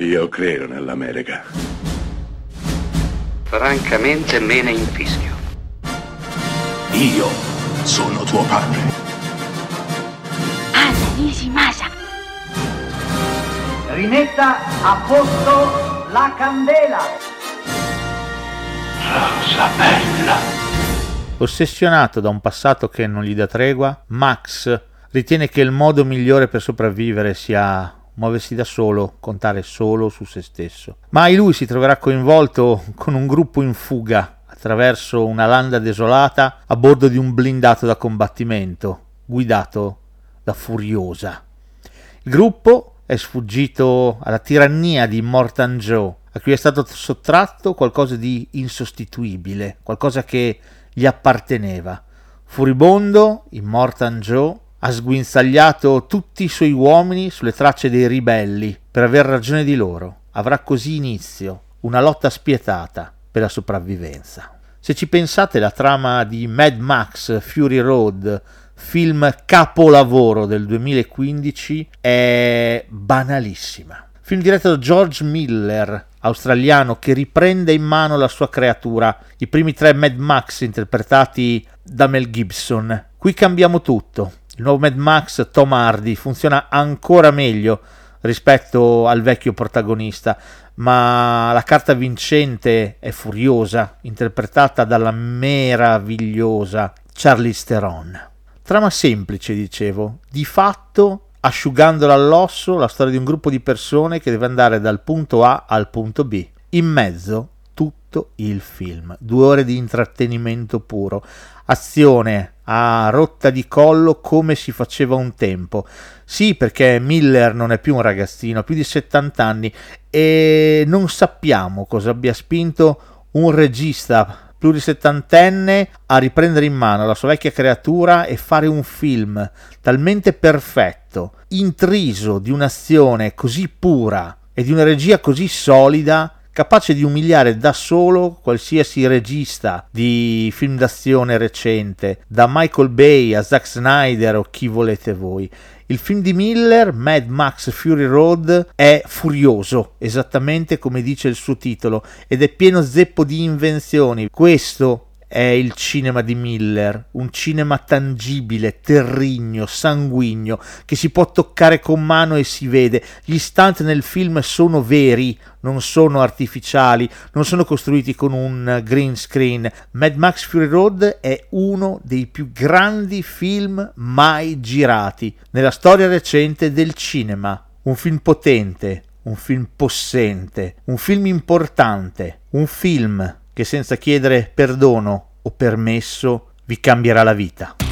Io credo nell'America. Francamente me ne infischio. Io sono tuo padre. Anna Nishimasa. Rimetta a posto la candela. Rosa bella. Ossessionato da un passato che non gli dà tregua, Max ritiene che il modo migliore per sopravvivere sia muoversi da solo, contare solo su se stesso. Mai lui si troverà coinvolto con un gruppo in fuga attraverso una landa desolata a bordo di un blindato da combattimento, guidato da Furiosa. Il gruppo è sfuggito alla tirannia di Mortan Joe, a cui è stato sottratto qualcosa di insostituibile, qualcosa che gli apparteneva. Furibondo, Immortan Joe ha sguinzagliato tutti i suoi uomini sulle tracce dei ribelli per aver ragione di loro. Avrà così inizio una lotta spietata per la sopravvivenza. Se ci pensate, la trama di Mad Max Fury Road, film capolavoro del 2015, è banalissima. Film diretto da George Miller, australiano, che riprende in mano la sua creatura, i primi tre Mad Max interpretati da Mel Gibson. Qui cambiamo tutto. Il nuovo Mad Max Tom Hardy funziona ancora meglio rispetto al vecchio protagonista, ma la carta vincente è furiosa, interpretata dalla meravigliosa Charlize Theron. Trama semplice, dicevo, di fatto asciugandola all'osso la storia di un gruppo di persone che deve andare dal punto A al punto B. In mezzo tutto il film, due ore di intrattenimento puro, azione a rotta di collo come si faceva un tempo. Sì, perché Miller non è più un ragazzino, ha più di 70 anni e non sappiamo cosa abbia spinto un regista plurisettantenne a riprendere in mano la sua vecchia creatura e fare un film talmente perfetto, intriso di un'azione così pura e di una regia così solida capace di umiliare da solo qualsiasi regista di film d'azione recente, da Michael Bay a Zack Snyder o chi volete voi. Il film di Miller, Mad Max Fury Road, è furioso, esattamente come dice il suo titolo, ed è pieno zeppo di invenzioni. Questo è il cinema di Miller, un cinema tangibile, terrigno, sanguigno, che si può toccare con mano e si vede. Gli istanti nel film sono veri, non sono artificiali, non sono costruiti con un green screen. Mad Max Fury Road è uno dei più grandi film mai girati nella storia recente del cinema. Un film potente, un film possente, un film importante, un film che senza chiedere perdono o permesso vi cambierà la vita.